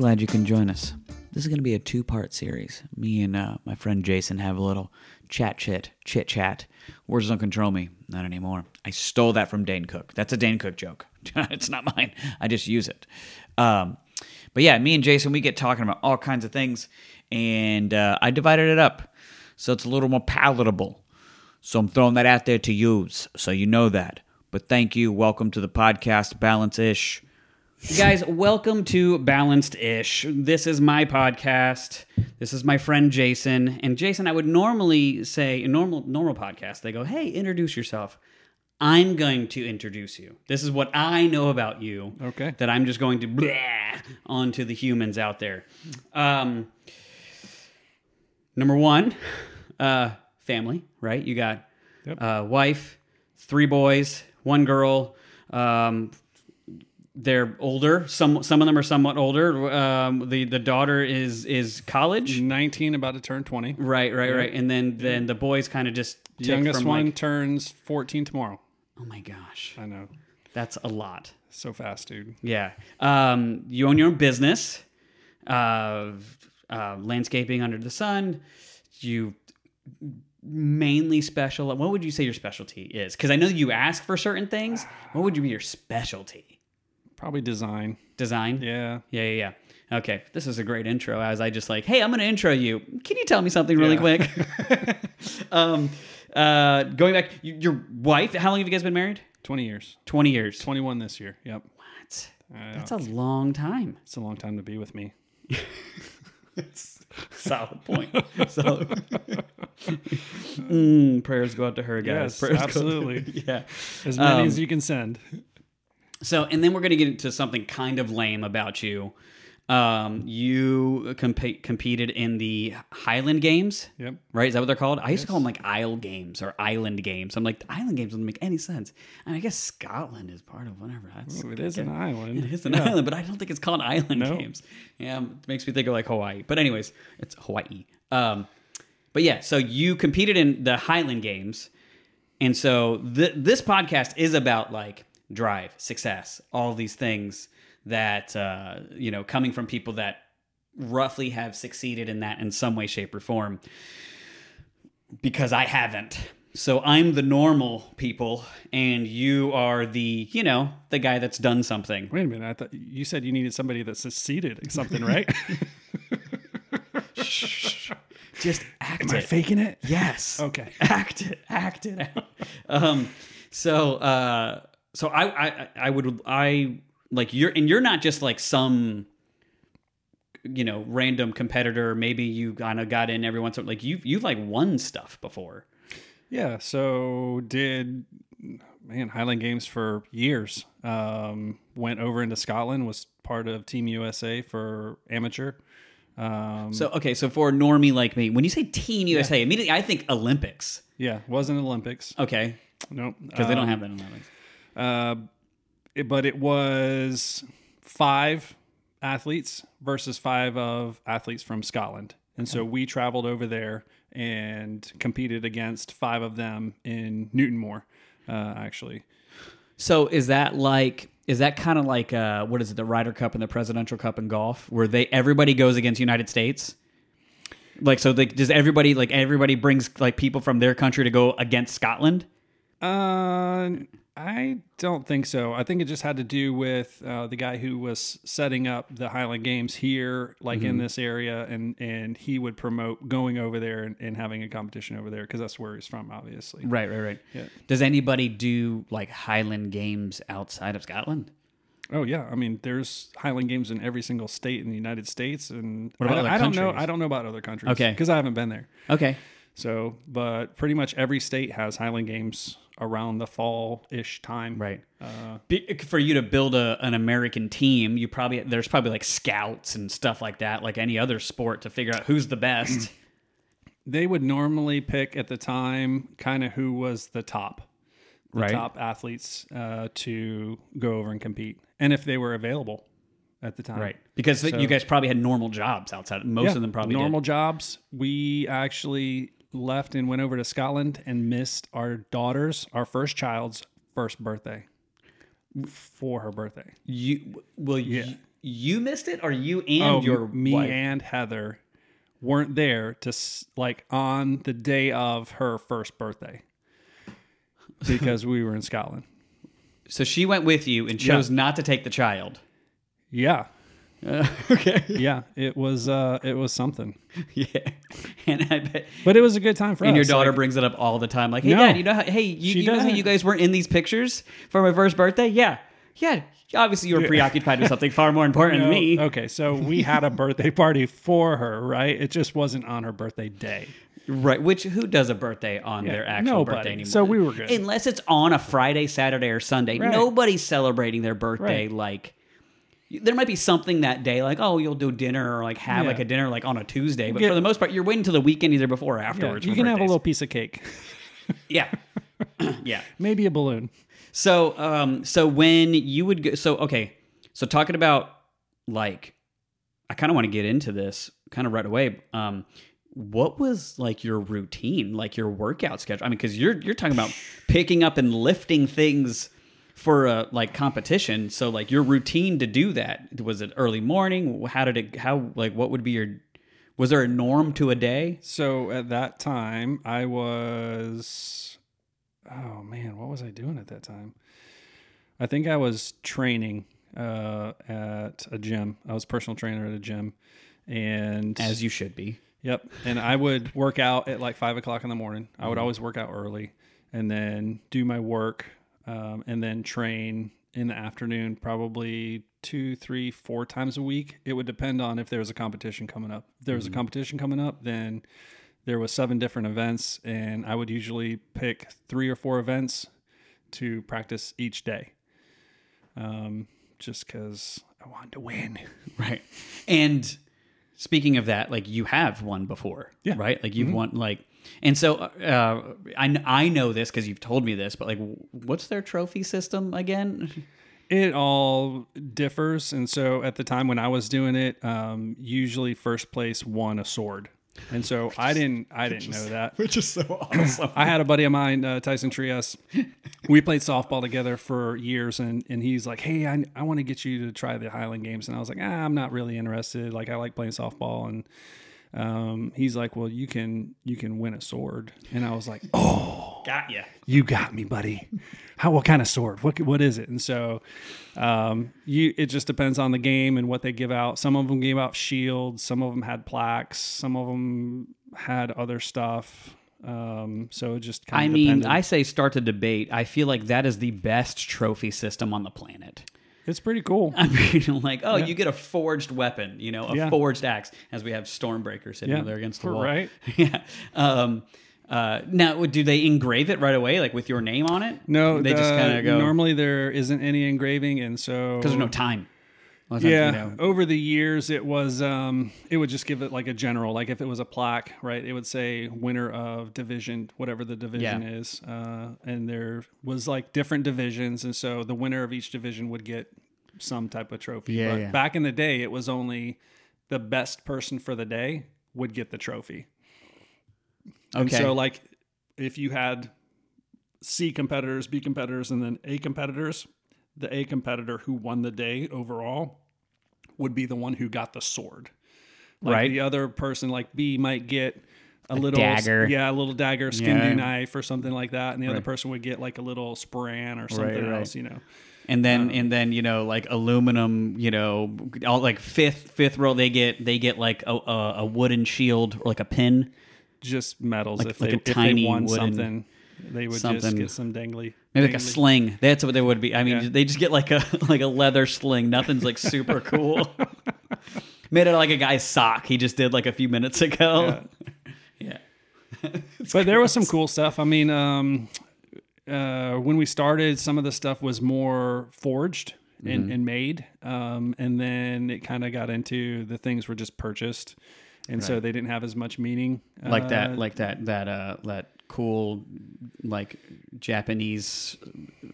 glad you can join us. This is going to be a two part series. Me and uh, my friend Jason have a little chat chit, chit chat. Words don't control me. Not anymore. I stole that from Dane Cook. That's a Dane Cook joke. it's not mine. I just use it. Um, but yeah, me and Jason, we get talking about all kinds of things. And uh, I divided it up so it's a little more palatable. So I'm throwing that out there to use so you know that. But thank you. Welcome to the podcast, Balance Ish. Guys, welcome to Balanced Ish. This is my podcast. This is my friend Jason. And Jason, I would normally say in normal normal podcast, they go, "Hey, introduce yourself." I'm going to introduce you. This is what I know about you. Okay. That I'm just going to blah onto the humans out there. Um, number one, uh, family. Right? You got Yep. uh, wife, three boys, one girl. Um, they're older. Some some of them are somewhat older. Um, the the daughter is is college. 19, about to turn 20. Right, right, right. And then then the boys kind of just tick Youngest one like, turns 14 tomorrow. oh my gosh, I know. that's a lot. So fast, dude. Yeah. Um, you own your own business, uh, uh, landscaping under the sun. You mainly special. What would you say your specialty is? Because I know you ask for certain things. What would you be your specialty? Probably design. Design. Yeah. Yeah, yeah, yeah. Okay, this is a great intro. As I just like, hey, I'm going to intro you. Can you tell me something really Yeah. quick? um, uh, going back, your wife. How long have you guys been married? 20 years. Twenty years. 21 this year. Yep. What? That's a long time. It's a long time to be with me. Solid point. So, mm, prayers go out to her, guys. Yes, prayers absolutely. yeah. As many Um, as you can send. So, and then we're going to get into something kind of lame about you. Um, you comp- competed in the Highland Games, Yep. right? Is that what they're called? I used to call them like Isle Games or Island Games. I'm like, the Island Games doesn't make any sense. And I guess Scotland is part of whatever. That's, Ooh, it is an island. It is an Yeah. island, but I don't think it's called Island No. Games. Yeah, it makes me think of like Hawaii. But anyways, it's Hawaii. Um, but yeah, so you competed in the Highland Games, and so th- this podcast is about like drive, success, all these things that uh, you know coming from people that roughly have succeeded in that in some way, shape, or form. Because I haven't. So I'm the normal people, and you are the, you know, the guy that's done something. Wait a minute. I thought you said you needed somebody that succeeded in something, right? Just act Am I faking it? Yes. Okay. Act it. Act it out. um. So. Uh. So I. I. I would. I like you're, and you're not just like some. You know, random competitor. Maybe you kind of got in every once in like you've you've like won stuff before. Yeah. So did man Highland Games for years. Um, went over into Scotland. Was part of Team USA for amateur. Um, So okay, so for a normie like me, when you say Team USA, immediately I think Olympics. yeah, wasn't Olympics. Okay, Nope. because they don't have that in Olympics. Uh, it- but it was five athletes versus five of athletes from Scotland. And so we traveled over there and competed against five of them in Newtonmore, uh, actually. So is that like is that kind of like uh, what is it the Ryder Cup and the Presidential Cup in golf where they everybody goes against United States? Like so, like does everybody like everybody brings like people from their country to go against Scotland? Uh, I don't think so. I think it just had to do with uh, the guy who was setting up the Highland Games here, like in this area, and and he would promote going over there and, and having a competition over there because that's where he's from, obviously. Right, right, right. Yeah. Does anybody do like Highland Games outside of Scotland? Oh yeah, I mean, there's Highland Games in every single state in the United States, and What about I, other I don't know. I don't know about other countries. Okay. because I haven't been there. Okay, So, but pretty much every state has Highland Games around the fall ish time. right. Uh, Be- for you to build a, an American team, you probably there's probably like scouts and stuff like that, like any other sport, to figure out who's the best. they would normally pick at the time kind of who was the top, the Right. top athletes uh, to go over and compete, and if they were available at the time. Right. Because So- you guys probably had normal jobs outside. Most Yeah, of them probably normal jobs. We actually left and went over to Scotland and missed our daughter's, our first child's first birthday for her birthday. You well, Yeah. you, you missed it, or you and oh, your me wife? and Heather weren't there to s- like on the day of her first birthday because we were in Scotland. so she went with you and Yeah. chose not to take the child. Yeah, okay. yeah, it was uh, it was something, yeah. And I bet. but it was a good time for And your daughter like- brings it up all the time, like, "Hey, No. Dad, you know how? Hey, you, you know how you guys weren't in these pictures for my first birthday? Yeah, yeah. Obviously, you were preoccupied with something far more important than me. Okay, so we had a birthday party for her, right? It just wasn't on her birthday day. Right. Which who does a birthday on their actual nobody. birthday anymore? So we were good. Unless it's on a Friday, Saturday, or Sunday. Right. Nobody's celebrating their birthday Right. like. There might be something that day, like oh, you'll do dinner or like have Yeah. like a dinner like on a Tuesday, but Yeah. for the most part, you're waiting till the weekend either before or Yeah, afterwards. you for can have a birthdays. little piece of cake, yeah, yeah. maybe a balloon. So, um, so when you would go, so okay, so talking about like, I kind of want to get into this kind of right away. Um, what was like your routine, like your workout schedule? I mean, because you're you're talking about picking up and lifting things for a like competition. So, like your routine to do that was it early morning? How did it? How like what would be your? Was there a norm to a day? So at that time, I was, oh man, what was I doing at that time? I think I was training uh, at a gym. I was personal trainer at a gym, and As you should be. Yep. And I would work out at like five o'clock in the morning. I would always work out early and then do my work um, and then train in the afternoon, probably two, three, four times a week. It would depend on if there was a competition coming up. If there was a competition coming up, then there was seven different events and I would usually pick three or four events to practice each day. Um, just because I wanted to win. Right. And speaking of that, like you have won before, Yeah. Mm-hmm. right? Like you've won, like, and so uh, I I know this because you've told me this, but like, what's their trophy system again? It all differs, and so at the time when I was doing it, um, usually first place won a sword, and so I didn't I didn't know that. Which is so awesome. I had a buddy of mine, uh, Tyson Trias. We played softball together for years, and and he's like, "Hey, I, I want to get you to try the Highland Games," and I was like, ah, "I'm not really interested. Like, I like playing softball." And um, he's like, "Well, you can you can win a sword," and I was like, "Oh, Got you. you got me, buddy. How what kind of sword? What what is it? And so, um, you it just depends on the game and what they give out. Some of them gave out shields. Some of them had plaques. Some of them had other stuff. Um, so it just kind of I mean, depended. I say start the debate. I feel like that is the best trophy system on the planet. It's pretty cool. I mean, like, oh, you get a forged weapon, you know, a Yeah. forged axe, as we have Stormbreaker sitting Yeah. there against the wall. right. yeah. Um, uh, now, do they engrave it right away, like with your name on it? No, they just kind of go Normally there isn't any engraving, and so because there's no time. A lot of times, Yeah, you know, over the years, it was um, it would just give it like a general, like if it was a plaque, right? It would say winner of division, whatever the division Yeah. is, uh, and there was like different divisions, and so the winner of each division would get some type of trophy. Yeah, but yeah. back in the day, it was only the best person for the day would get the trophy. And Okay. so, like, if you had C competitors, B competitors, and then A competitors, the A competitor who won the day overall would be the one who got the sword. Like Right. The other person, like B, might get a, little dagger. yeah, a little dagger, skin Yeah. knife, or something like that, and the other person would get like a little sporran or something right. else. You know, and then uh, and then you know like aluminum, you know, all like fifth fifth row they get they get like a, a, a wooden shield or like a pin. just medals. if like they a if tiny they won wooden something, they would just something. get some dangly. Maybe like a sling. That's what they would be. I mean, Yeah. they just get like a like a leather sling. Nothing's like super cool. Made out of like a guy's sock he just did like a few minutes ago. Yeah. but there was some cool stuff. I mean, um, uh, when we started, some of the stuff was more forged and, Mm-hmm. and made, um, and then it kind of got into the things were just purchased, and so they didn't have as much meaning. Like Uh, that, like that, that, uh, that cool, like Japanese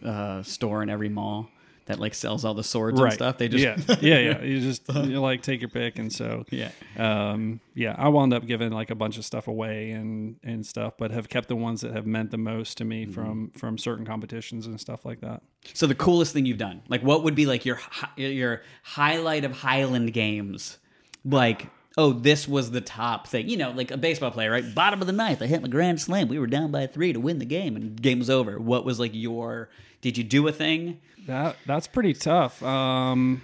uh, store in every mall that like sells all the swords and stuff. They just yeah yeah yeah. You just you like take your pick, and so yeah. um, yeah, I wound up giving like a bunch of stuff away and and stuff, but have kept the ones that have meant the most to me Mm-hmm. from from certain competitions and stuff like that. So the coolest thing you've done, like what would be like your your highlight of Highland games? Like, oh, this was the top thing. You know, like a baseball player, right? Bottom of the ninth, I hit my grand slam. We were down by three to win the game, and game was over. What was like your? Did you do a thing? That that's pretty tough. Um,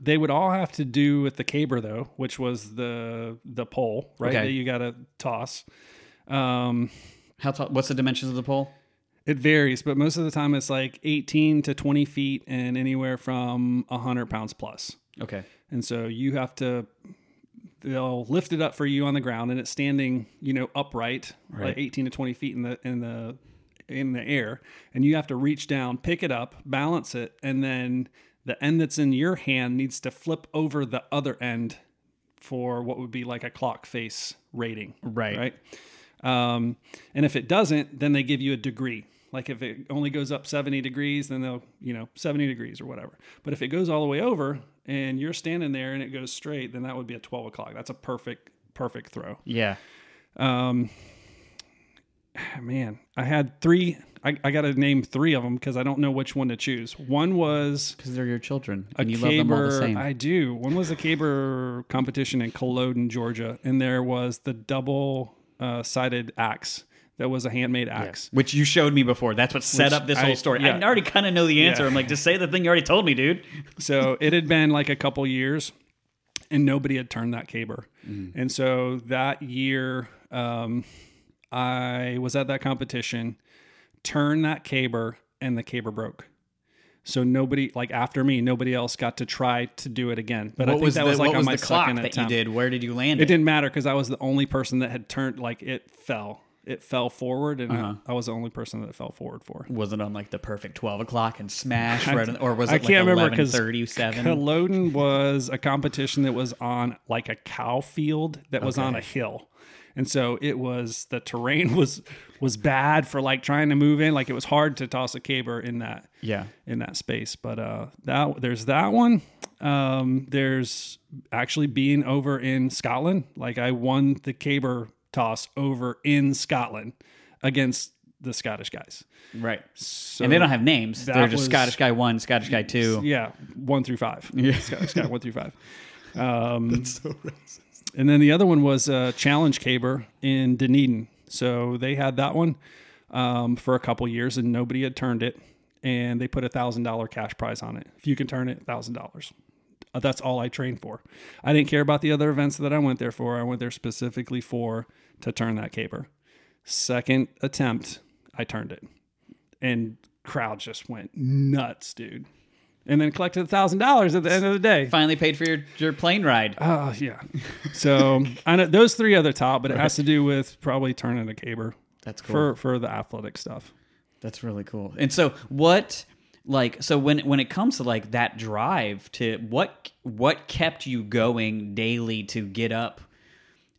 they would all have to do with the caber though, which was the the pole, right? Okay. That you got to toss. Um, How tall? What's the dimensions of the pole? it varies, but most of the time it's like 18 to 20 feet and anywhere from 100 pounds plus. Okay. And so you have to they'll lift it up for you on the ground and it's standing, you know, upright, Right. like 18 to 20 feet in the in the in the air. And you have to reach down, pick it up, balance it, and then the end that's in your hand needs to flip over the other end for what would be like a clock face rating. Right. Right. Um, and if it doesn't, then they give you a degree. Like if it only goes up 70 degrees, then they'll, you know, 70 degrees or whatever. But if it goes all the way over and you're standing there and it goes straight, then that would be a 12 o'clock. That's a perfect, perfect throw. Yeah. Um, man, I had three. I, I got to name three of them because I don't know which one to choose. One was Because they're your children, and you love them all the caber. same. I do. One was a caber competition in Culloden, Georgia, and there was the double uh, sided axe that was a handmade axe. Which you showed me before. That's what set Which up this I- whole story. yeah. I already kind of know the answer. Yeah. I'm like, just say the thing you already told me, dude. So it had been like a couple years, and nobody had turned that caber. Mm-hmm. And so that year, um, I was at that competition, turned that caber, and the caber broke. So nobody, like after me, nobody else got to try to do it again. But I What think was that the, was like on was my the clock second that attempt. you did? Where did you land It it? didn't matter because I was the only person that had turned like it fell. It fell forward, and Uh-huh. I, I was the only person that it fell forward for. Was it on like the perfect 12 o'clock and smash? Right on, or was it I like can't remember 'cause 37? Culloden was a competition that was on like a cow field that was on a hill. And so it was the terrain was was bad for like trying to move in. Like it was hard to toss a caber in that Yeah. in that space. But uh that there's that one. Um there's actually being over in Scotland. Like I won the caber toss over in Scotland against the Scottish guys. Right. So and they don't have names. They're just was- Scottish guy one, Scottish guy two. yeah, one through five. Yeah. Scott, Scott one through five. Um, and then the other one was uh, Challenge Caber in Dunedin. So they had that one um, for a couple years, and nobody had turned it. And they put a thousand dollar cash prize on it. If you can turn it, thousand dollars. Uh, That's all I trained for. I didn't care about the other events that I went there for. I went there specifically for to turn that caber. Second attempt, I turned it, and crowd just went nuts, dude. And then collected a thousand dollars at the end of the day. Finally paid for your, your plane ride. Oh yeah. So I know those three other top, but it has to do with probably turning a caber That's cool. for for the athletic stuff. That's really cool. And so what like so when when it comes to like that drive to what what kept you going daily to get up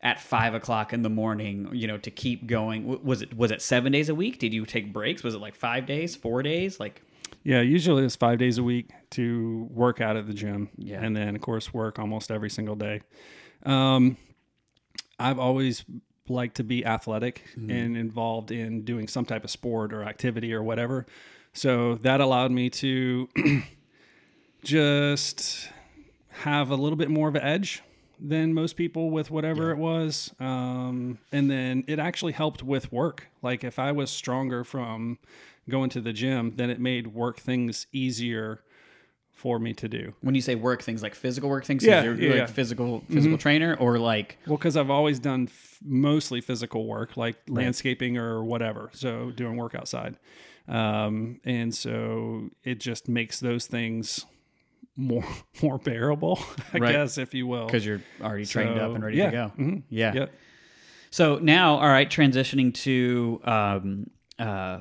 at five o'clock in the morning you know to keep going was it was it seven days a week did you take breaks was it like five days four days like Yeah, usually it's five days a week to work out at the gym. Yeah. And then of course work almost every single day. Um I've always liked to be athletic and involved in doing some type of sport or activity or whatever. So that allowed me to just have a little bit more of an edge than most people with whatever it was. Um, and then it actually helped with work. Like if I was stronger from going to the gym, then it made work things easier for me to do. when you say work things like physical work things Yeah, you're yeah, like yeah. physical physical trainer or like Well, because I've always done f- mostly physical work, like landscaping or whatever. So doing work outside, um, and so it just makes those things more more bearable, I Right. guess, if you will. because you're already trained up and ready yeah, to go mhm, yeah Yep. So now, all right, transitioning to um, uh,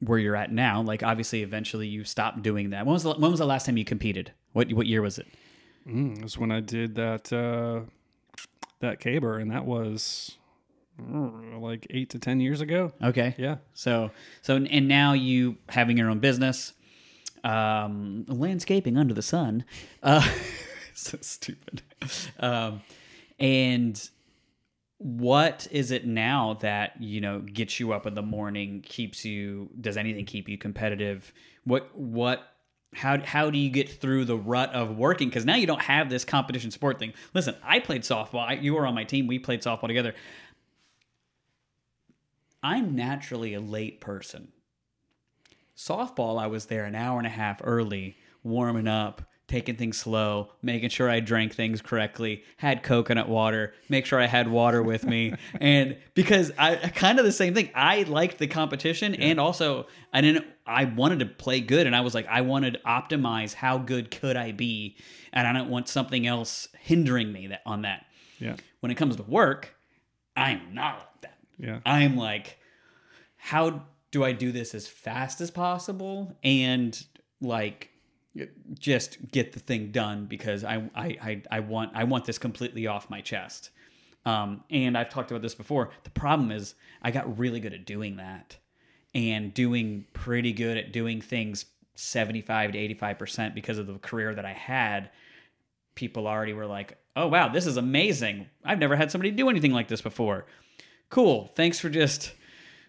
where you're at now. Like, obviously, eventually you stopped doing that. When was the, when was the last time you competed? What what year was it? Mm, it was when I did that uh, that caber, and that was like eight to ten years ago. Okay. Yeah. So so and now you having your own business. um, landscaping under the sun. Uh, so stupid. Um, and what is it now that you know gets you up in the morning keeps you does anything keep you competitive what what how how do you get through the rut of working because now you don't have this competition sport thing listen i played softball I, you were on my team we played softball together i'm naturally a late person softball i was there an hour and a half early warming up taking things slow, making sure I drank things correctly, had coconut water, make sure I had water with me. and because I kind of the same thing, I liked the competition yeah. and also I didn't I wanted to play good and I was like I wanted to optimize how good could I be and I don't want something else hindering me that on that. Yeah. When it comes to work, I'm not like that. Yeah. I'm like how do I do this as fast as possible and like just get the thing done because I, I, I, I want I want this completely off my chest. Um, and I've talked about this before. The problem is I got really good at doing that and doing pretty good at doing things 75 to 85% because of the career that I had. People already were like, oh, wow, this is amazing. I've never had somebody do anything like this before. Cool. Thanks for just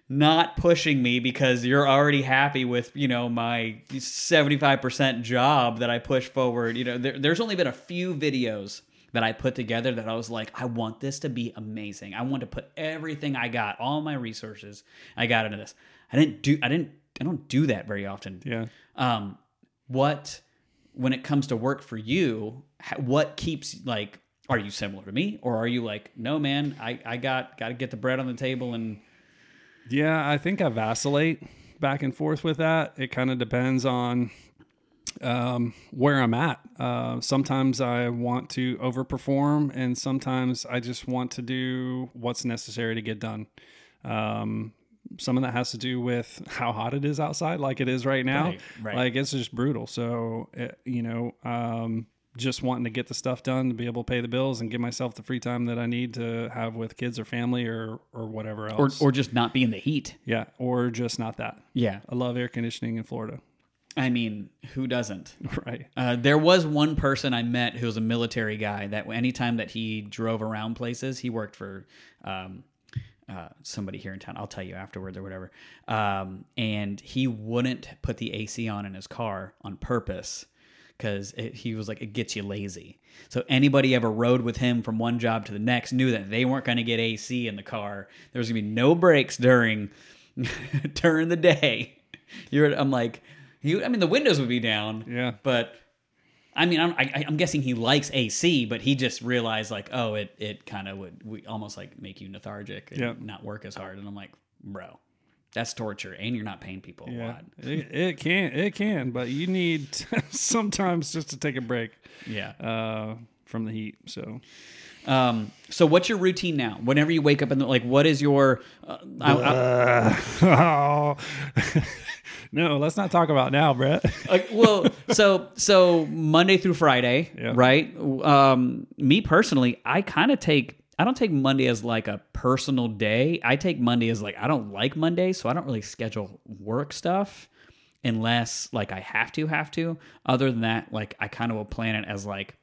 not pushing me because you're already happy with you know my 75% job that i push forward. You know there, there's only been a few videos that i put together that i was like i want this to be amazing. I want to put everything i got all my resources i got into this. I didn't do i didn't i don't do that very often. Yeah. Um what when it comes to work for you what keeps like are you similar to me or are you like no man i i got got to get the bread on the table and yeah, I think I vacillate back and forth with that. It kind of depends on um, where I'm at. Uh, sometimes I want to overperform, and sometimes I just want to do what's necessary to get done. Um, some of that has to do with how hot it is outside, like it is right now. Right, right. Like it's just brutal. So, it, you know, um, just wanting to get the stuff done to be able to pay the bills and give myself the free time that I need to have with kids or family or or whatever else. Or or just not be in the heat. Yeah, or just not that. Yeah. I love air conditioning in Florida. I mean, who doesn't? Right. Uh, there was one person I met who was a military guy that anytime that he drove around places, he worked for um, uh, somebody here in town. I'll tell you afterwards or whatever. Um, and he wouldn't put the AC on in his car on purpose because he was like it gets you lazy. So anybody ever rode with him from one job to the next knew that they weren't going to get AC in the car. There was going to be no breaks during during the day. You're I'm like he, I mean the windows would be down. Yeah. But I mean I'm I, I'm guessing he likes AC, but he just realized like oh it it kind of would we almost like make you lethargic and not work as hard. And I'm like bro that's torture and you're not paying people yeah, a lot it, it can it can but you need sometimes just to take a break yeah uh, from the heat so um, so what's your routine now? Whenever you wake up and like, what is your? Uh, I, I, oh. no, let's not talk about now, Brett. uh, well, so so Monday through Friday, yeah. right? Um, me personally, I kind of take I don't take Monday as like a personal day. I take Monday as like I don't like Monday, so I don't really schedule work stuff unless like I have to have to. Other than that, like I kind of will plan it as like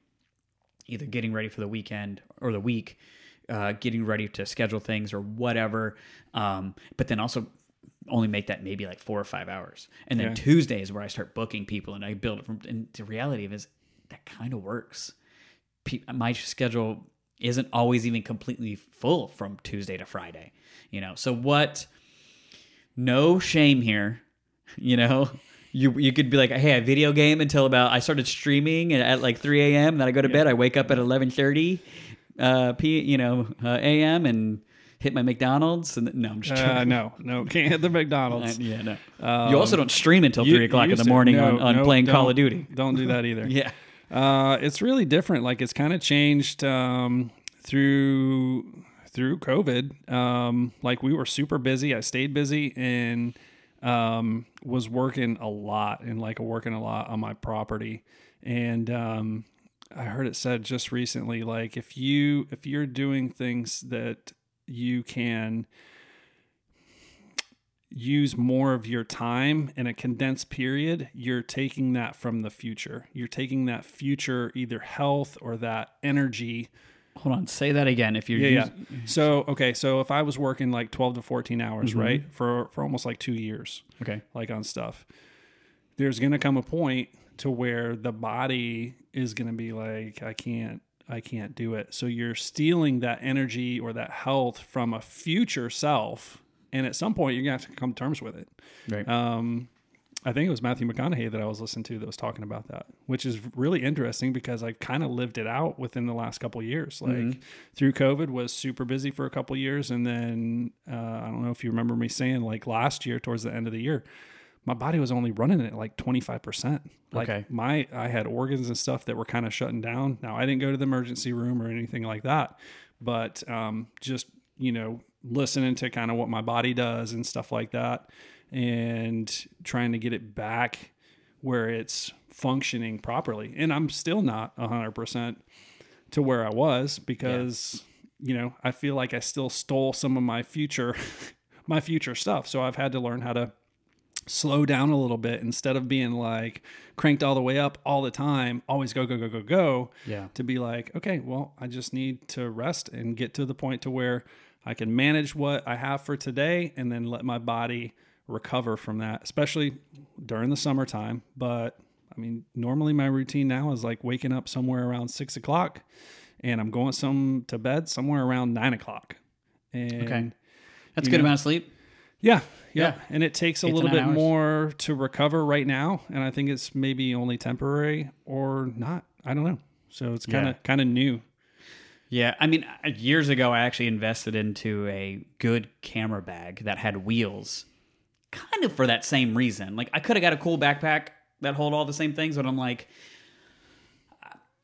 either getting ready for the weekend or the week, uh, getting ready to schedule things or whatever. Um, but then also only make that maybe like four or five hours. And then yeah. Tuesday is where I start booking people and I build it from. And the reality of is that kind of works. Pe- my schedule isn't always even completely full from Tuesday to Friday, you know. So what no shame here, you know. You you could be like, hey, I video game until about I started streaming at like 3 a.m. Then I go to yeah. bed. I wake up at 11:30 uh, p you know uh, a.m. and hit my McDonald's. And no, I'm just uh, no, no, can't hit the McDonald's. yeah, no. Um, you also don't stream until three o'clock in the morning no, on, on no, playing Call of Duty. Don't do that either. yeah. Uh, it's really different. Like it's kind of changed um, through through COVID. Um, like we were super busy. I stayed busy and um, was working a lot and like working a lot on my property. And um, I heard it said just recently, like if you if you're doing things that you can use more of your time in a condensed period, you're taking that from the future. You're taking that future either health or that energy. Hold on, say that again. If you're Yeah, us- yeah. So, okay, so if I was working like 12 to 14 hours, Mm-hmm. right? For for almost like 2 years, okay, like on stuff. There's going to come a point to where the body is going to be like I can't I can't do it. So you're stealing that energy or that health from a future self and at some point you're going to have to come to terms with it. right, Um I think it was Matthew McConaughey that I was listening to that was talking about that, which is really interesting because I kind of lived it out within the last couple of years. Like through COVID, was super busy for a couple of years, and then uh, I don't know if you remember me saying like last year towards the end of the year, my body was only running at like twenty five percent. Like Okay. my I had organs and stuff that were kind of shutting down. Now I didn't go to the emergency room or anything like that, but um, just you know listening to kind of what my body does and stuff like that and trying to get it back where it's functioning properly. And I'm still not 100% to where I was because you know, I feel like I still stole some of my future my future stuff. So I've had to learn how to slow down a little bit instead of being like cranked all the way up all the time, always go go go go go. Yeah. To be like, okay, well, I just need to rest and get to the point to where I can manage what I have for today and then let my body recover from that, especially during the summertime. But I mean, normally my routine now is like waking up somewhere around six o'clock and I'm going some to bed somewhere around nine o'clock. And Okay. that's a good know, amount of sleep. yeah, yeah, Yeah. and it takes a Eight little bit hours. more to recover right now, and I think it's maybe only temporary or not. I don't know. So it's kind of Yeah. kind of new. Yeah, I mean, uh, years ago, I actually invested into a good camera bag that had wheels, kind of for that same reason. Like, I could have got a cool backpack that hold all the same things, but I'm like,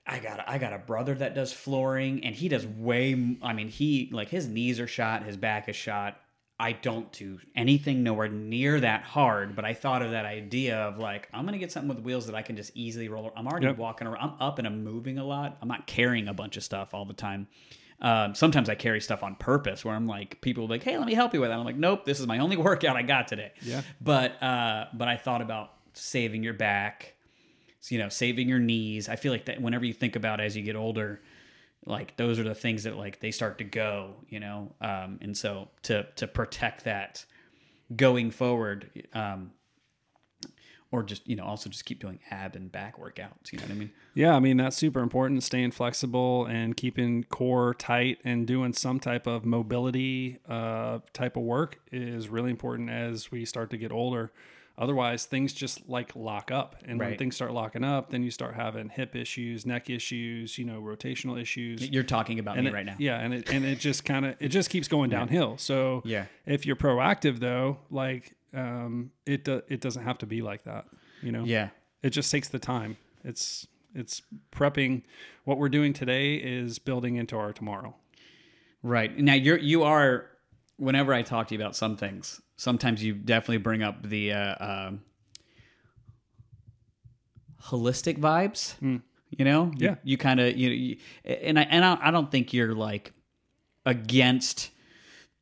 I got I got a brother that does flooring, and he does way. I mean, he like his knees are shot, his back is shot. I don't do anything nowhere near that hard, but I thought of that idea of like I'm gonna get something with wheels that I can just easily roll. I'm already Yep. walking around. I'm up and I'm moving a lot. I'm not carrying a bunch of stuff all the time. Um, sometimes I carry stuff on purpose where I'm like, people are like, hey, let me help you with that. I'm like, nope, this is my only workout I got today. Yeah. But uh, but I thought about saving your back, you know, saving your knees. I feel like that whenever you think about as you get older, like those are the things that like they start to go, you know. Um, and so to to protect that going forward, um, or just you know also just keep doing ab and back workouts. You know what I mean? Yeah, I mean that's super important. Staying flexible and keeping core tight and doing some type of mobility uh, type of work is really important as we start to get older. Otherwise, things just like lock up, and when things start locking up, then you start having hip issues, neck issues, you know, rotational issues. You're talking about and me it- right now. Yeah, and it and it just kind of it just keeps going downhill. So Yeah. if you're proactive though, like um, it do, it doesn't have to be like that. You know, Yeah. it just takes the time. It's it's prepping. What we're doing today is building into our tomorrow. Right. Now you're you are whenever I talk to you about some things, sometimes you definitely bring up the uh, um holistic vibes. You know? Yeah. You, kind of you, you and I and I, I don't think you're like against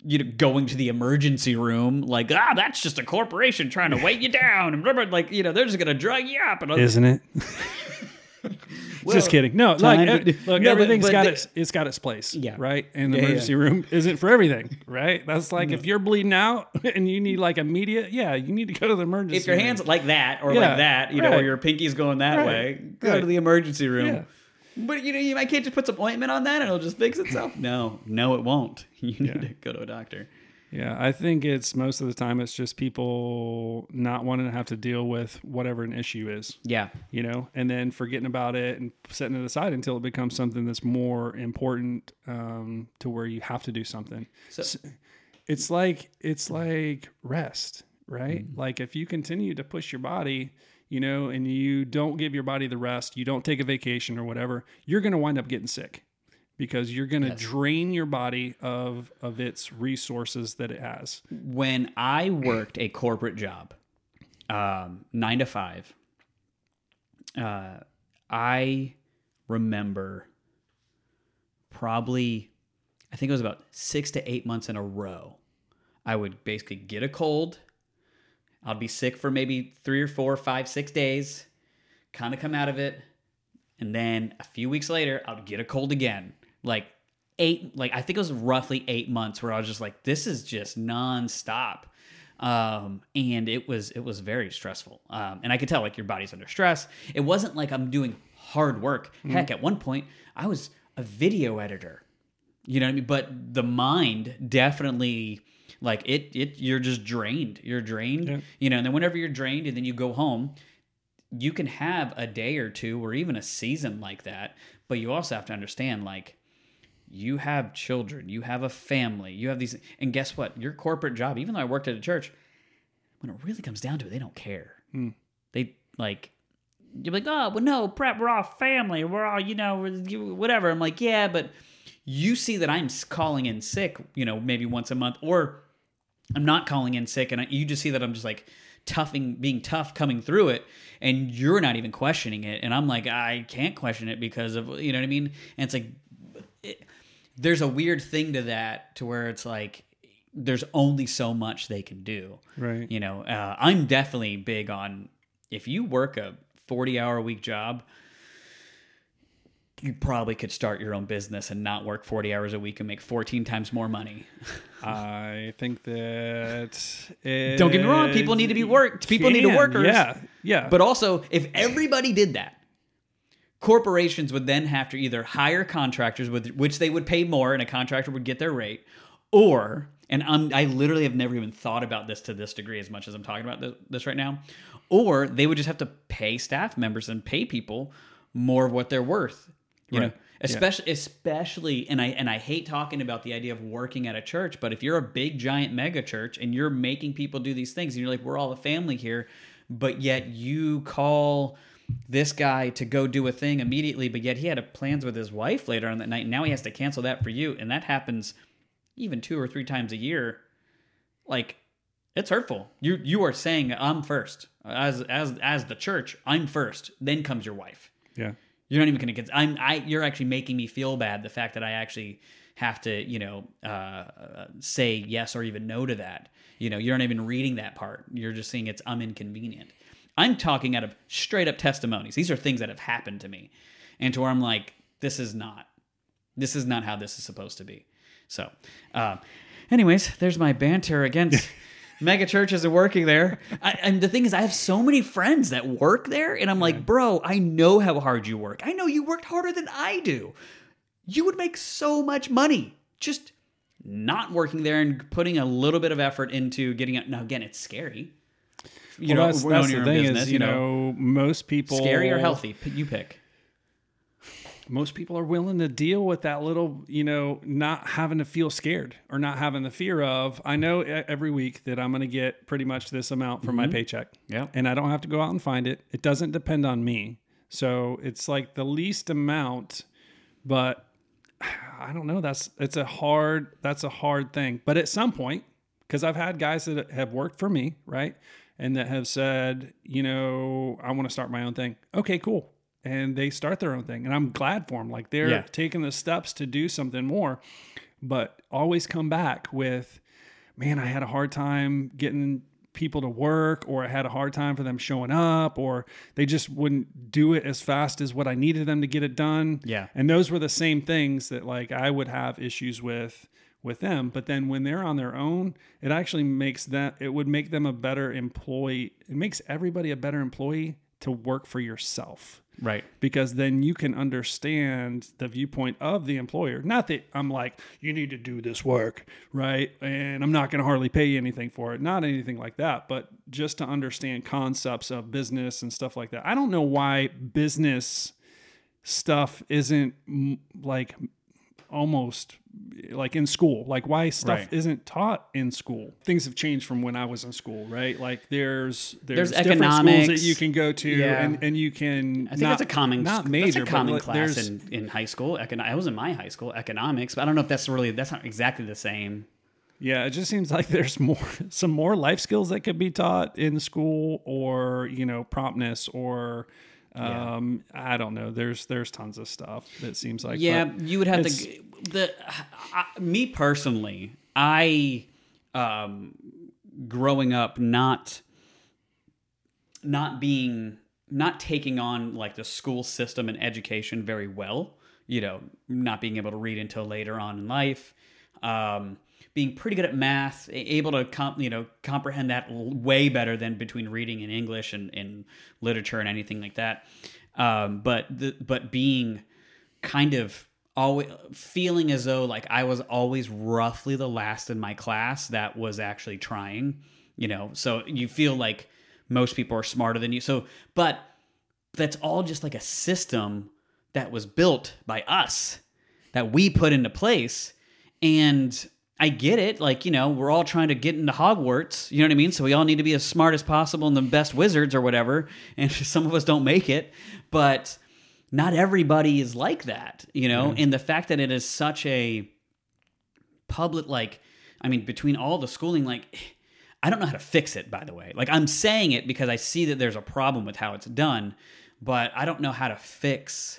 you know going to the emergency room like ah that's just a corporation trying to weight you down and blah, like you know they're just gonna drug you up and Isn't it? just kidding. No, like time ev- to- look, No, but- everything's but got the- its it's got its place. Yeah. Right. And the Yeah, yeah. emergency room isn't for everything. Right. That's like if you're bleeding out and you need like immediate, yeah, you need to go to the emergency. if your room. hands like that or Yeah, like that, you know, or your pinky's going that Right, way, go right. to the emergency room. Yeah. But you know, you I can't just put some ointment on that and it'll just fix itself. no, no, it won't. You need Yeah. to go to a doctor. Yeah, I think it's most of the time it's just people not wanting to have to deal with whatever an issue is. Yeah, you know, and then forgetting about it and setting it aside until it becomes something that's more important um, to where you have to do something. So- S- it's like it's like rest, right? Mm-hmm. Like if you continue to push your body, you know, and you don't give your body the rest, you don't take a vacation or whatever, you're going to wind up getting sick because you're going to drain your body of of its resources that it has. when I worked a corporate job, um, nine to five, uh, I remember probably, I think it was about six to eight months in a row. I would basically get a cold I'd be sick for maybe three or four, five, six days, kind of come out of it, and then a few weeks later, I'd get a cold again. Like eight, like I think it was roughly eight months where I was just like, this is just nonstop. Um, and it was it was very stressful. Um, and I could tell like your body's under stress. It wasn't like I'm doing hard work. Heck, at one point I was a video editor. You know what I mean? But the mind definitely like it it you're just drained. You're drained. Yeah. You know, and then whenever you're drained and then you go home, you can have a day or two or even a season like that, but you also have to understand like you have children, you have a family, you have these and guess what? Your corporate job, even though I worked at a church, when it really comes down to it, they don't care. Hmm. They like you're like, oh, well, no, prep, we're all family, we're all, you know, whatever. I'm like, yeah, but you see that I'm calling in sick, you know, maybe once a month, or I'm not calling in sick, and I, you just see that I'm just like toughing, being tough, coming through it, and you're not even questioning it, and I'm like, I can't question it because of, you know what I mean? And it's like, it, there's a weird thing to that, to where it's like, there's only so much they can do. Right. You know, uh, I'm definitely big on if you work a 40 hour a week job, you probably could start your own business and not work 40 hours a week and make 14 times more money. I think that it Don't get me wrong, people need to be worked. People need to workers. Yeah, yeah. But also, if everybody did that, corporations would then have to either hire contractors with which they would pay more and a contractor would get their rate, or and I'm, I literally have never even thought about this to this degree as much as I'm talking about this, this right now, or they would just have to pay staff members and pay people more of what they're worth. You Right. know, especially especially and I and I hate talking about the idea of working at a church, but if you're a big giant mega church and you're making people do these things and you're like we're all a family here, but yet you call this guy to go do a thing immediately, but yet he had a plans with his wife later on that night. And now he has to cancel that for you, and that happens even two or three times a year. Like it's hurtful. You you are saying I'm first as as as the church. I'm first. Then comes your wife. yeah. You're not even going to get. I'm. I. You're actually making me feel bad. The fact that I actually have to, you know, uh, uh, say yes or even no to that. You know, you're not even reading that part. You're just saying it's I'm inconvenient. I'm talking out of straight up testimonies. These are things that have happened to me, and to where I'm like, this is not. This is not how this is supposed to be. So, uh, anyways, there's my banter against mega churches and working there. I, and the thing is, I have so many friends that work there, and I'm like, bro, I know how hard you work. I know you worked harder than I do. You would make so much money just not working there and putting a little bit of effort into getting out. Now, again, it's scary. You well, know, that's, that's your the thing business, is, you know, most people scary or healthy? You pick. most people are willing to deal with that little, you know, not having to feel scared or not having the fear of. I know every week that I'm going to get pretty much this amount from my mm-hmm. paycheck. Yeah. And I don't have to go out and find it. It doesn't depend on me. So it's like the least amount, but I don't know. That's it's a hard that's a hard thing. But at some point, because I've had guys that have worked for me, right? And that have said, you know, I want to start my own thing. Okay, cool. And they start their own thing. And I'm glad for them. Like they're Yeah. taking the steps to do something more. But always come back with, man, I had a hard time getting people to work, or I had a hard time for them showing up, or they just wouldn't do it as fast as what I needed them to get it done. Yeah. And those were the same things that like I would have issues with with them. But then when they're on their own, it actually makes that it would make them a better employee. It makes everybody a better employee to work for yourself Right. because then you can understand the viewpoint of the employer. Not that I'm like, you need to do this work, right? And I'm not going to hardly pay you anything for it. Not anything like that, but just to understand concepts of business and stuff like that. I don't know why business stuff isn't like almost like in school like why stuff Right. isn't taught in school things have changed from when i was in school right like there's There's there's, different schools economics. that you can go to Yeah. and, and you can I think not, that's a common not that's major a common class in, in high school. Econ- I was in my high school economics, but I don't know if that's really that's not exactly the same. yeah it just seems like there's more some more life skills that could be taught in school or you know promptness or um i don't know there's there's tons of stuff that seems like Yeah, you would have to. The I, me personally, I um, growing up not not being not taking on like the school system and education very well you know not being able to read until later on in life um, being pretty good at math able to comp, you know comprehend that way better than between reading and english and, and literature and anything like that um, but the, but being kind of always feeling as though like I was always roughly the last in my class that was actually trying, you know. So you feel like most people are smarter than you. So, but that's all just like a system that was built by us that we put into place and I get it. Like, you know, we're all trying to get into Hogwarts. You know what I mean? So we all need to be as smart as possible and the best wizards or whatever. And some of us don't make it. But not everybody is like that, you know? Mm-hmm. And the fact that it is such a public, like, I mean, between all the schooling, like, I don't know how to fix it, by the way. Like, I'm saying it because I see that there's a problem with how it's done, but I don't know how to fix,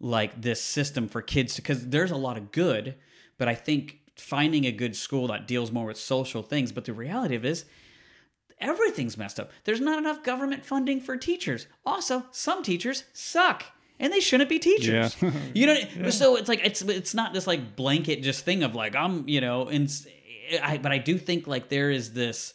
like, this system for kids because there's a lot of good, but I think finding a good school that deals more with social things. But the reality of it is, everything's messed up. There's not enough government funding for teachers. Also, some teachers suck and they shouldn't be teachers. Yeah. you know, yeah. so it's like it's it's not this like blanket just thing of like I'm you know, and I but I do think like there is this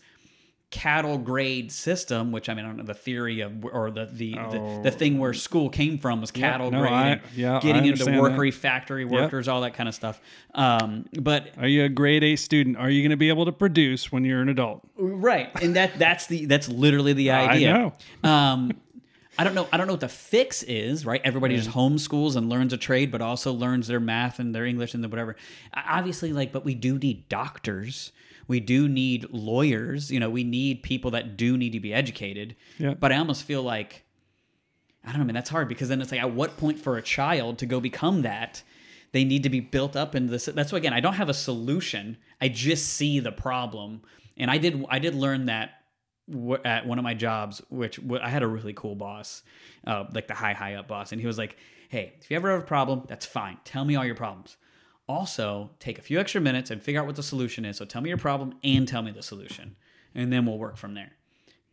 cattle grade system, which I mean, I don't know the theory of or the the, oh. the, the, thing where school came from was cattle no, grade, yeah, getting into workery, that. factory workers, yep. all that kind of stuff. Um, but are you a grade A student? Are you going to be able to produce when you're an adult? Right, and that that's the that's literally the idea. I know. Um, I don't know. I don't know what the fix is. Right? Everybody just homeschools and learns a trade, but also learns their math and their English and the whatever. Obviously, like, but we do need doctors. We do need lawyers. You know, we need people that do need to be educated. Yeah. But I almost feel like I don't know, man. That's hard because then it's like, at what point for a child to go become that? They need to be built up into this. That's why again, I don't have a solution. I just see the problem, and I did. I did learn that at one of my jobs, which I had a really cool boss, uh, like the high, high up boss. And he was like, hey, if you ever have a problem, that's fine. Tell me all your problems. Also, take a few extra minutes and figure out what the solution is. So tell me your problem and tell me the solution. And then we'll work from there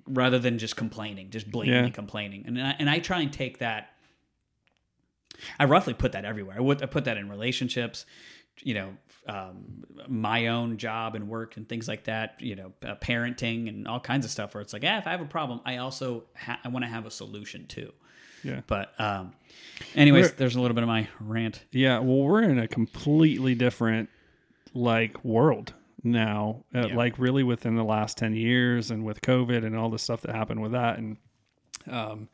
rather than just complaining, just blatantly yeah. complaining. And I, and I try and take that. I roughly put that everywhere. I would I put that in relationships, you know, um, my own job and work and things like that, you know, uh, parenting and all kinds of stuff where it's like, yeah, if I have a problem, I also ha- I want to have a solution too. Yeah. But um, anyways, we're, there's a little bit of my rant. Yeah. Well, we're in a completely different like world now, uh, yeah. like really within the last 10 years and with COVID and all the stuff that happened with that. And, um,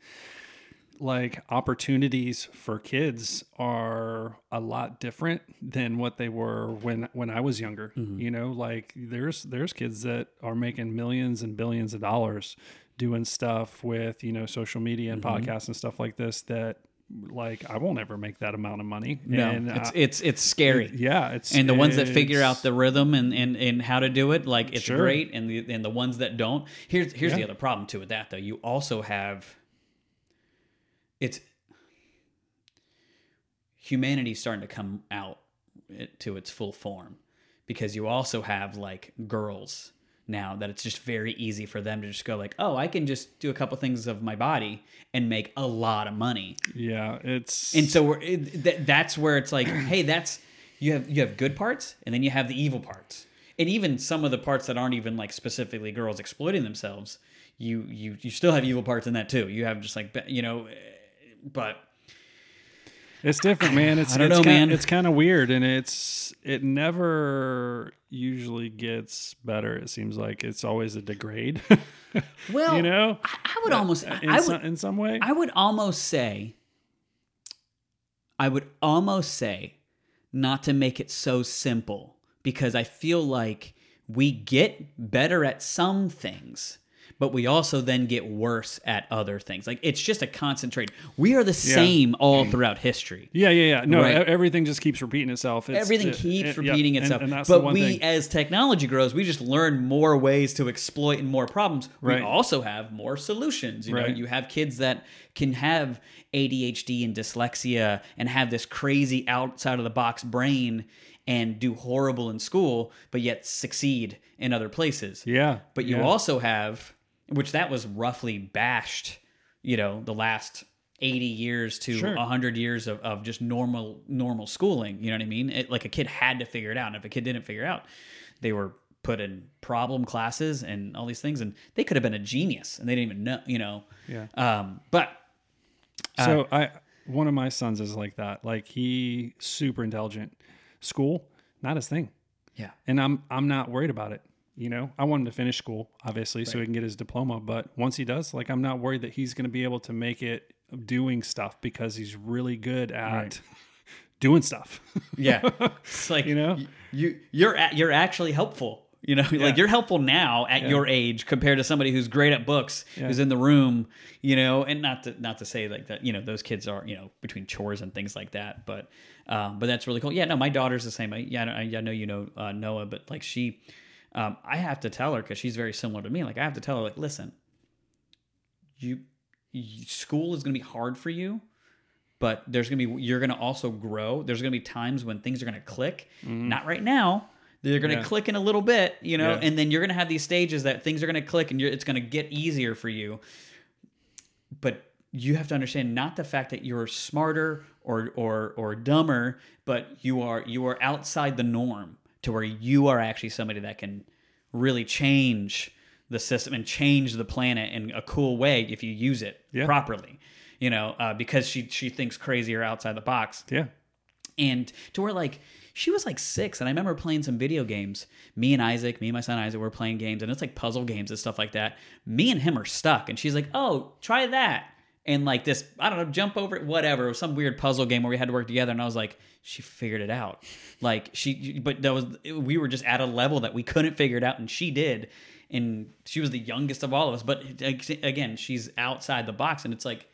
like opportunities for kids are a lot different than what they were when when I was younger. Mm-hmm. You know, like there's there's kids that are making millions and billions of dollars doing stuff with, you know, social media and mm-hmm. podcasts and stuff like this that like I won't ever make that amount of money. No, and, it's uh, it's it's scary. It, yeah, it's and the ones that figure out the rhythm and, and, and how to do it, like it's sure. great. And the and the ones that don't, here's here's yeah. the other problem too with that though. You also have it's humanity starting to come out to its full form because you also have like girls now that it's just very easy for them to just go like oh i can just do a couple things of my body and make a lot of money. Yeah it's and so we're it, th- that's where it's like hey that's you have you have good parts and then you have the evil parts. And even some of the parts that aren't even like specifically girls exploiting themselves you you you still have evil parts in that too. You have just like you know eh, but it's different, man. It's I don't it's know, kinda, man. It's kind of weird, and it's it never usually gets better. It seems like it's always a degrade. well, you know, I, I would uh, almost in, I some, in some way, I would almost say, I would almost say, not to make it so simple, because I feel like we get better at some things but we also then get worse at other things. Like it's just a concentrate. We are the yeah. same all mm. throughout history. Yeah, yeah, yeah. No, right? everything just keeps repeating itself. It's, everything it, keeps it, repeating yeah. itself. And, and but we, thing. as technology grows, we just learn more ways to exploit and more problems. Right. We also have more solutions. You know, right. you have kids that can have ADHD and dyslexia and have this crazy outside of the box brain and do horrible in school, but yet succeed in other places. Yeah. But you yeah. also have which that was roughly bashed, you know, the last 80 years to Sure. 100 years of, of just normal normal schooling. You know what I mean? It, like a kid had to figure it out. And if a kid didn't figure it out, they were put in problem classes and all these things. And they could have been a genius and they didn't even know, you know. Yeah. Um, but So I one of my sons is like that. Like he super intelligent. School, not his thing. yeah. And I'm I'm not worried about it. You know, I want him to finish school, obviously, so he can get his diploma. But once he does, like I'm not worried that he's gonna be able to make it doing stuff because he's really good at Right. doing stuff. Yeah. It's like You know? you you're a- you're actually helpful. You know, like you're helpful now at your age compared to somebody who's great at books, who's in the room, you know, and not to not to say like that, you know, those kids are, you know, between chores and things like that, but um but that's really cool. Yeah, no, my daughter's the same. I, yeah, I, I know you know uh, Noah, but like she um I have to tell her cuz she's very similar to me. Like I have to tell her like, listen, you, you school is going to be hard for you but there's going to be you're going to also grow there's going to be times when things are going to click not right now they're going to Yeah. click in a little bit you know Yeah. and then you're going to have these stages that things are going to click and you're, it's going to get easier for you but you have to understand not the fact that you're smarter or or or dumber but you are you are outside the norm to where you are actually somebody that can really change the system and change the planet in a cool way if you use it Yeah. properly you know uh, because she she thinks crazy or outside the box yeah. and to where like she was like six and i remember playing some video games me and isaac me and my son isaac were playing games and it's like puzzle games and stuff like that me and him are stuck and she's like oh try that and like this i don't know jump over it whatever. It was some weird puzzle game where we had to work together and i was like she figured it out. Like she but that was we were just at a level that we couldn't figure it out and she did. And she was the youngest of all of us but again she's outside the box and it's like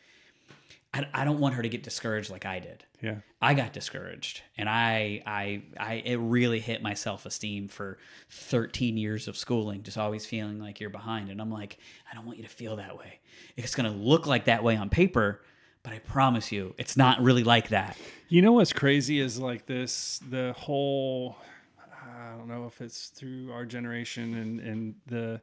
I, I don't want her to get discouraged like I did. Yeah. I got discouraged, and I, I, I, it really hit my self esteem for 13 years of schooling, just always feeling like you're behind. And I'm like, I don't want you to feel that way. It's gonna look like that way on paper, but I promise you, it's not really like that. You know what's crazy is like this the whole I don't know if it's through our generation and and the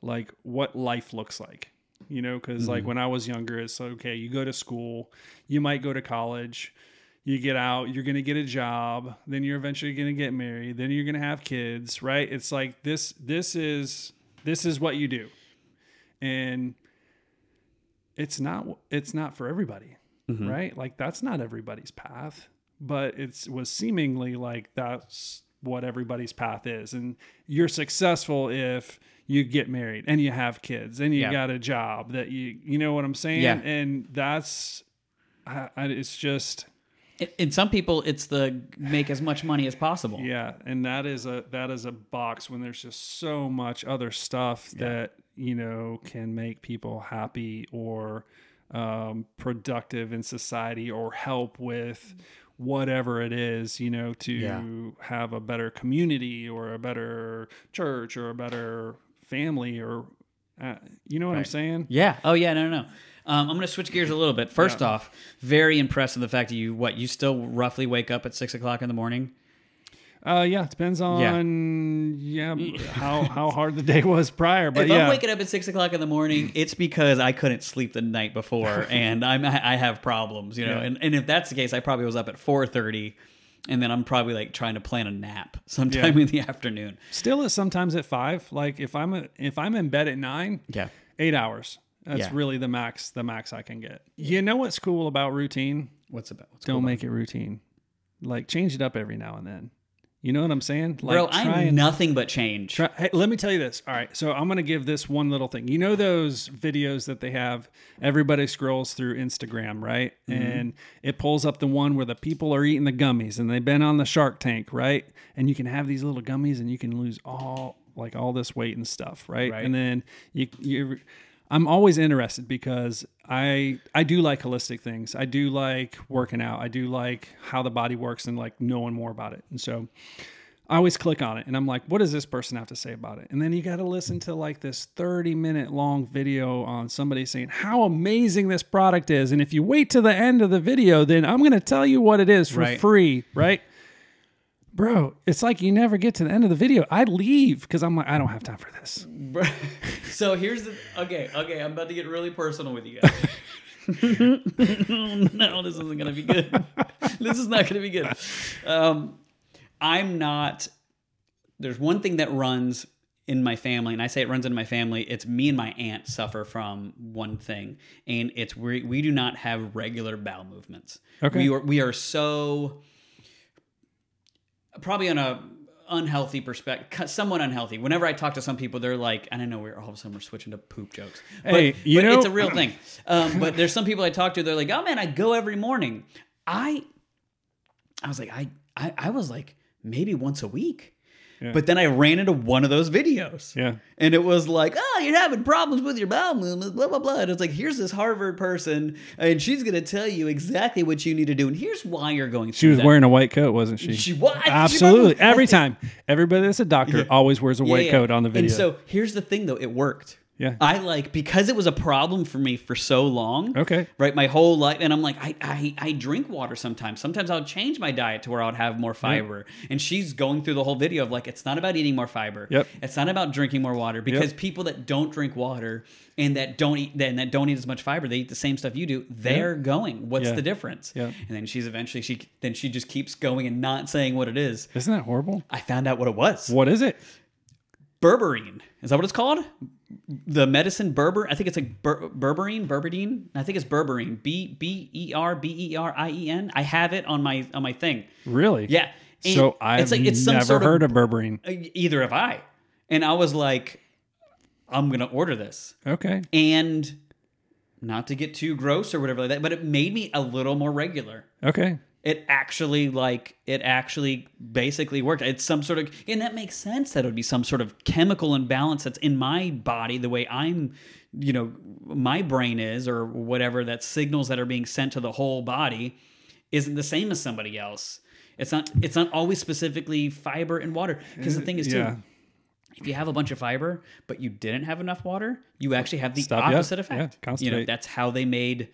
like what life looks like. You know, because like mm-hmm. when I was younger, it's like, okay, you go to school, you might go to college, you get out, you're gonna get a job, then you're eventually gonna get married, then you're gonna have kids, right? It's like this this is this is what you do. And it's not it's not for everybody mm-hmm. right like that's not everybody's path but it's was seemingly like that's what everybody's path is and you're successful if you get married and you have kids and you Yeah. got a job that you you know what i'm saying Yeah. and that's I, I, it's just In- In some people, it's the make as much money as possible. Yeah, and that is a that is a box when there's just so much other stuff that you know can make people happy or um, productive in society or help with whatever it is you know to Yeah. have a better community or a better church or a better family or uh, you know what I'm saying? Yeah. Oh yeah. No, no. no. Um, I'm going to switch gears a little bit. First off, very impressed with the fact that you what you still roughly wake up at six o'clock in the morning. Uh, yeah, it depends on yeah, how how hard the day was prior, but if yeah, I'm waking up at six o'clock in the morning, it's because I couldn't sleep the night before, and I'm I have problems, you know. Yeah. And and if that's the case, I probably was up at four thirty, and then I'm probably like trying to plan a nap sometime Yeah. in the afternoon. Still is sometimes at five. Like if I'm a, if I'm in bed at nine, Yeah. eight hours. That's Yeah. really the max the max I can get. You know what's cool about routine? What's about? What's Don't cool make it routine. Like change it up every now and then. You know what I'm saying? Like Bro, I'm nothing but change. Try, hey, let me tell you this. All right, so I'm going to give this one little thing. You know those videos that they have? Everybody scrolls through Instagram, right? Mm-hmm. And it pulls up the one where the people are eating the gummies, and they've been on the Shark Tank, right? And you can have these little gummies, and you can lose all like all this weight and stuff, right? Right. And then you you. I'm always interested because I I do like holistic things. I do like working out. I do like how the body works and like knowing more about it. And so I always click on it and I'm like, what does this person have to say about it? And then you got to listen to like this 30 minute long video on somebody saying how amazing this product is. And if you wait to the end of the video, then I'm going to tell you what it is for Right. free, right? Bro, it's like you never get to the end of the video. I leave because I'm like, I don't have time for this. so here's the okay, okay. I'm about to get really personal with you guys. no, this isn't gonna be good. this is not gonna be good. Um, I'm not. There's one thing that runs in my family, and I say it runs in my family. It's me and my aunt suffer from one thing, and it's we we do not have regular bowel movements. Okay. we are we are so probably on a unhealthy perspective, somewhat unhealthy. Whenever I talk to some people, they're like, I don't know, we're all of a sudden we're switching to poop jokes. But, Hey, you know- it's a real thing. Um, but there's some people I talk to, they're like, oh man, I go every morning. I, I was like, I, I, I was like maybe once a week. Yeah. But then I ran into one of those videos. Yeah. And it was like, oh, you're having problems with your bowel movements, blah, blah, blah. And it's like, here's this Harvard person, and she's going to tell you exactly what you need to do. And here's why you're going She was that. wearing a white coat, wasn't she? She was. Absolutely. was. Every time. Everybody that's a doctor always wears a Yeah, white yeah. coat on the video. And so here's the thing, though, it worked. Yeah. I like because it was a problem for me for so long. Okay. Right, my whole life, and I'm like, I, I, I drink water sometimes. Sometimes I'll change my diet to where I'll have more fiber. And she's going through the whole video of like, it's not about eating more fiber. Yep. It's not about drinking more water because people that don't drink water and that don't eat and that don't eat as much fiber, they eat the same stuff you do. They're going. What's Yeah. the difference? Yeah. And then she's eventually she then she just keeps going and not saying what it is. Isn't that horrible? I found out what it was What is it? Berberine. Is that what it's called? The medicine berber. I think it's like ber- berberine, berberine. I think it's berberine. B B E R B E R I E N. I have it on my on my thing. Really? Yeah. And So I've it's like it's some never sort heard of, of berberine. Uh, either have I. And I was like, I'm gonna order this. Okay. And not to get too gross or whatever like that, but it made me a little more regular. Okay. It actually like it actually basically worked. It's some sort of and that makes sense that it would be some sort of chemical imbalance that's in my body the way I'm you know my brain is or whatever that signals that are being sent to the whole body isn't the same as somebody else. It's not it's not always specifically fiber and water because the uh, thing is too Yeah. if you have a bunch of fiber but you didn't have enough water, you actually have the Stop, yeah, opposite effect. yeah, you know, that's how they made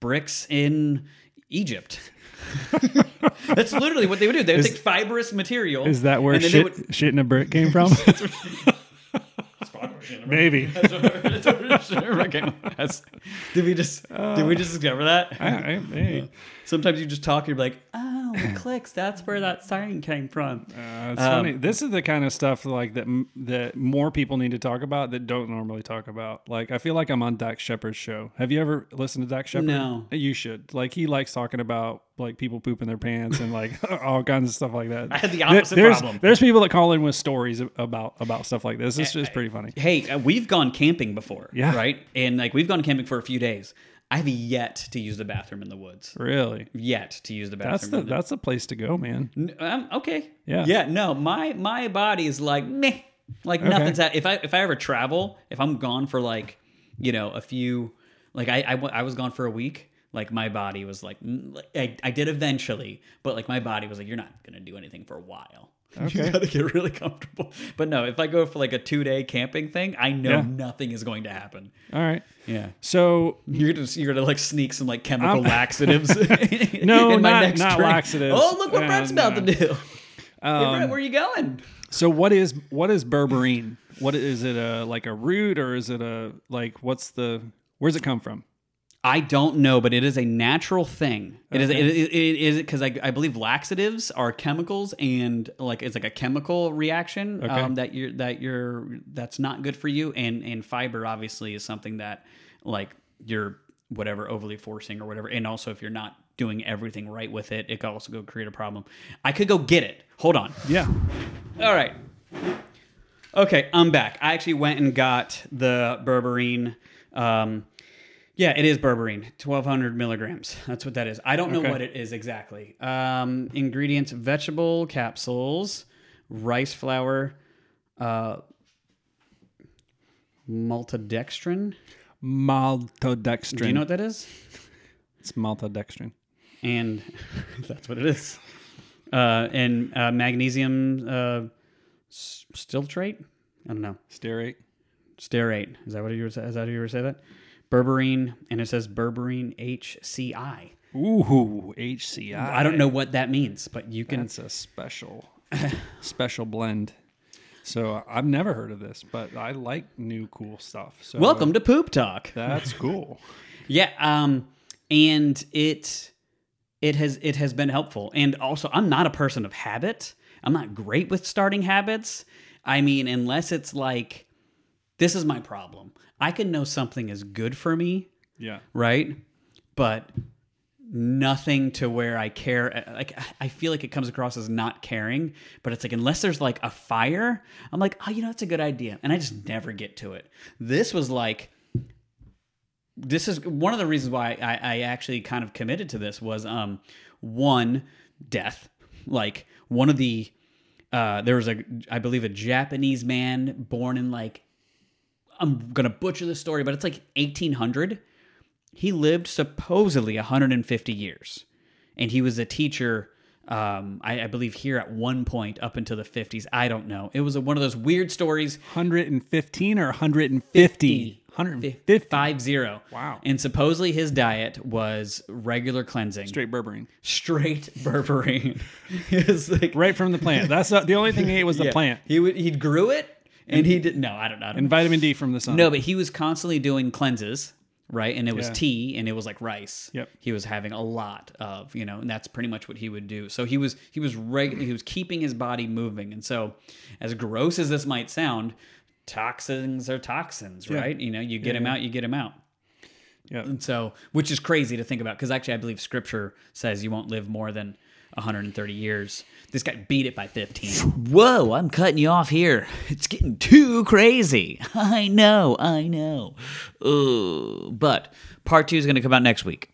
bricks in Egypt. that's literally what they would do. They would take fibrous material. Is that where and then they shit, would- shit in a brick came from? Maybe. That's- did we just did we just discover that? I- I- hey, Sometimes you just talk and you're like, ah, oh, it clicks. That's where that sign came from. uh, it's Um, funny. This is the kind of stuff like that that more people need to talk about that don't normally talk about. Like I feel like I'm on Dax Shepard's show. Have you ever listened to Dax Shepard? No. You should. Like he likes talking about like people pooping their pants and like all kinds of stuff like that. I had the opposite there's, problem. There's people that call in with stories about about stuff like this. It's just pretty funny. Hey, uh, we've gone camping before. Yeah. Right? And like we've gone camping for a few days. I've yet to use the bathroom in the woods. Really. Yet to use the bathroom. That's the in that's the place to go, man. Um, okay. Yeah. Yeah. No, my my body is like meh. Like nothing's that. If I if I ever travel, if I'm gone for like, you know, a few, like I I was gone for a week. Like my body was like, mm, like, I, I did eventually, but like my body was like, you're not gonna do anything for a while. Okay. You gotta get really comfortable. But no, if I go for like a two day camping thing, I know Yeah. nothing is going to happen. All right. Yeah. So You're gonna you're gonna like sneak some like chemical Um, laxatives. No, in my not- next not drink. laxatives. Oh, look what Uh, Brett's about no. to do. Hey, um, Brett, where are you going? so what is what is berberine? What is it a like a root or is it a like what's the where's it come from? I don't know, but it is a natural thing. It is. Okay. It, it, it is because I, I believe laxatives are chemicals, and like it's like a chemical reaction Okay. um, that you're that you're that's not good for you. And and fiber obviously is something that like you're whatever overly forcing or whatever. And also if you're not doing everything right with it, it could also go create a problem. I could go get it. Hold on. Yeah. All right. Okay, I'm back. I actually went and got the berberine. Um, yeah, it is berberine, 1200 milligrams. That's what that is. I don't know Okay. what it is exactly. Um, ingredients vegetable capsules, rice flour, uh, maltodextrin. Maltodextrin. Do you know what that is? it's maltodextrin. And that's what it is. Uh, and uh, magnesium uh, s- stiltrate? I don't know. Stearate. Stearate. Is that what you were? Is that how you were say that? Berberine, and it says berberine HCI. Ooh, HCI. I don't know what that means, but you can. It's a special special blend. So I've never heard of this, but I like new cool stuff. So Welcome to Poop Talk. That's cool. Yeah, um, and it it has it has been helpful. And also, I'm not a person of habit. I'm not great with starting habits. I mean, unless it's like this is my problem. I can know something is good for me, Yeah. right? But nothing to where I care. Like I feel like it comes across as not caring, but it's like unless there's like a fire, I'm like, oh, you know, that's a good idea, and I just never get to it. This was like, this is one of the reasons why I, I actually kind of committed to this was um one death, like one of the. Uh, there was a, I believe, a Japanese man born in like, I'm gonna butcher the story, but it's like 1800 he lived supposedly 150 years and he was a teacher um, I, I believe here at one point up until the 50s i don't know it was a, one of those weird stories 115 or 150? 150. five zero Wow. and supposedly his diet was regular cleansing Straight berberine. straight berberine like- Right from the plant. That's the, the only thing he ate was the yeah. plant. he would he grew it and he did no i don't know And vitamin D from the sun. No, but he was constantly doing cleanses, right? And it was Yeah. tea and it was like rice. Yep. He was having a lot of, you know, and that's pretty much what he would do. So he was he was reg- he was keeping his body moving. And so as gross as this might sound, toxins are toxins, Yeah. right? You know, you get them out, you get them out. Yeah. And so, which is crazy to think about because actually I believe scripture says you won't live more than 130 years. This guy beat it by 15. Whoa, I'm cutting you off here. It's getting too crazy. I know, I know. Uh, but part two is going to come out next week.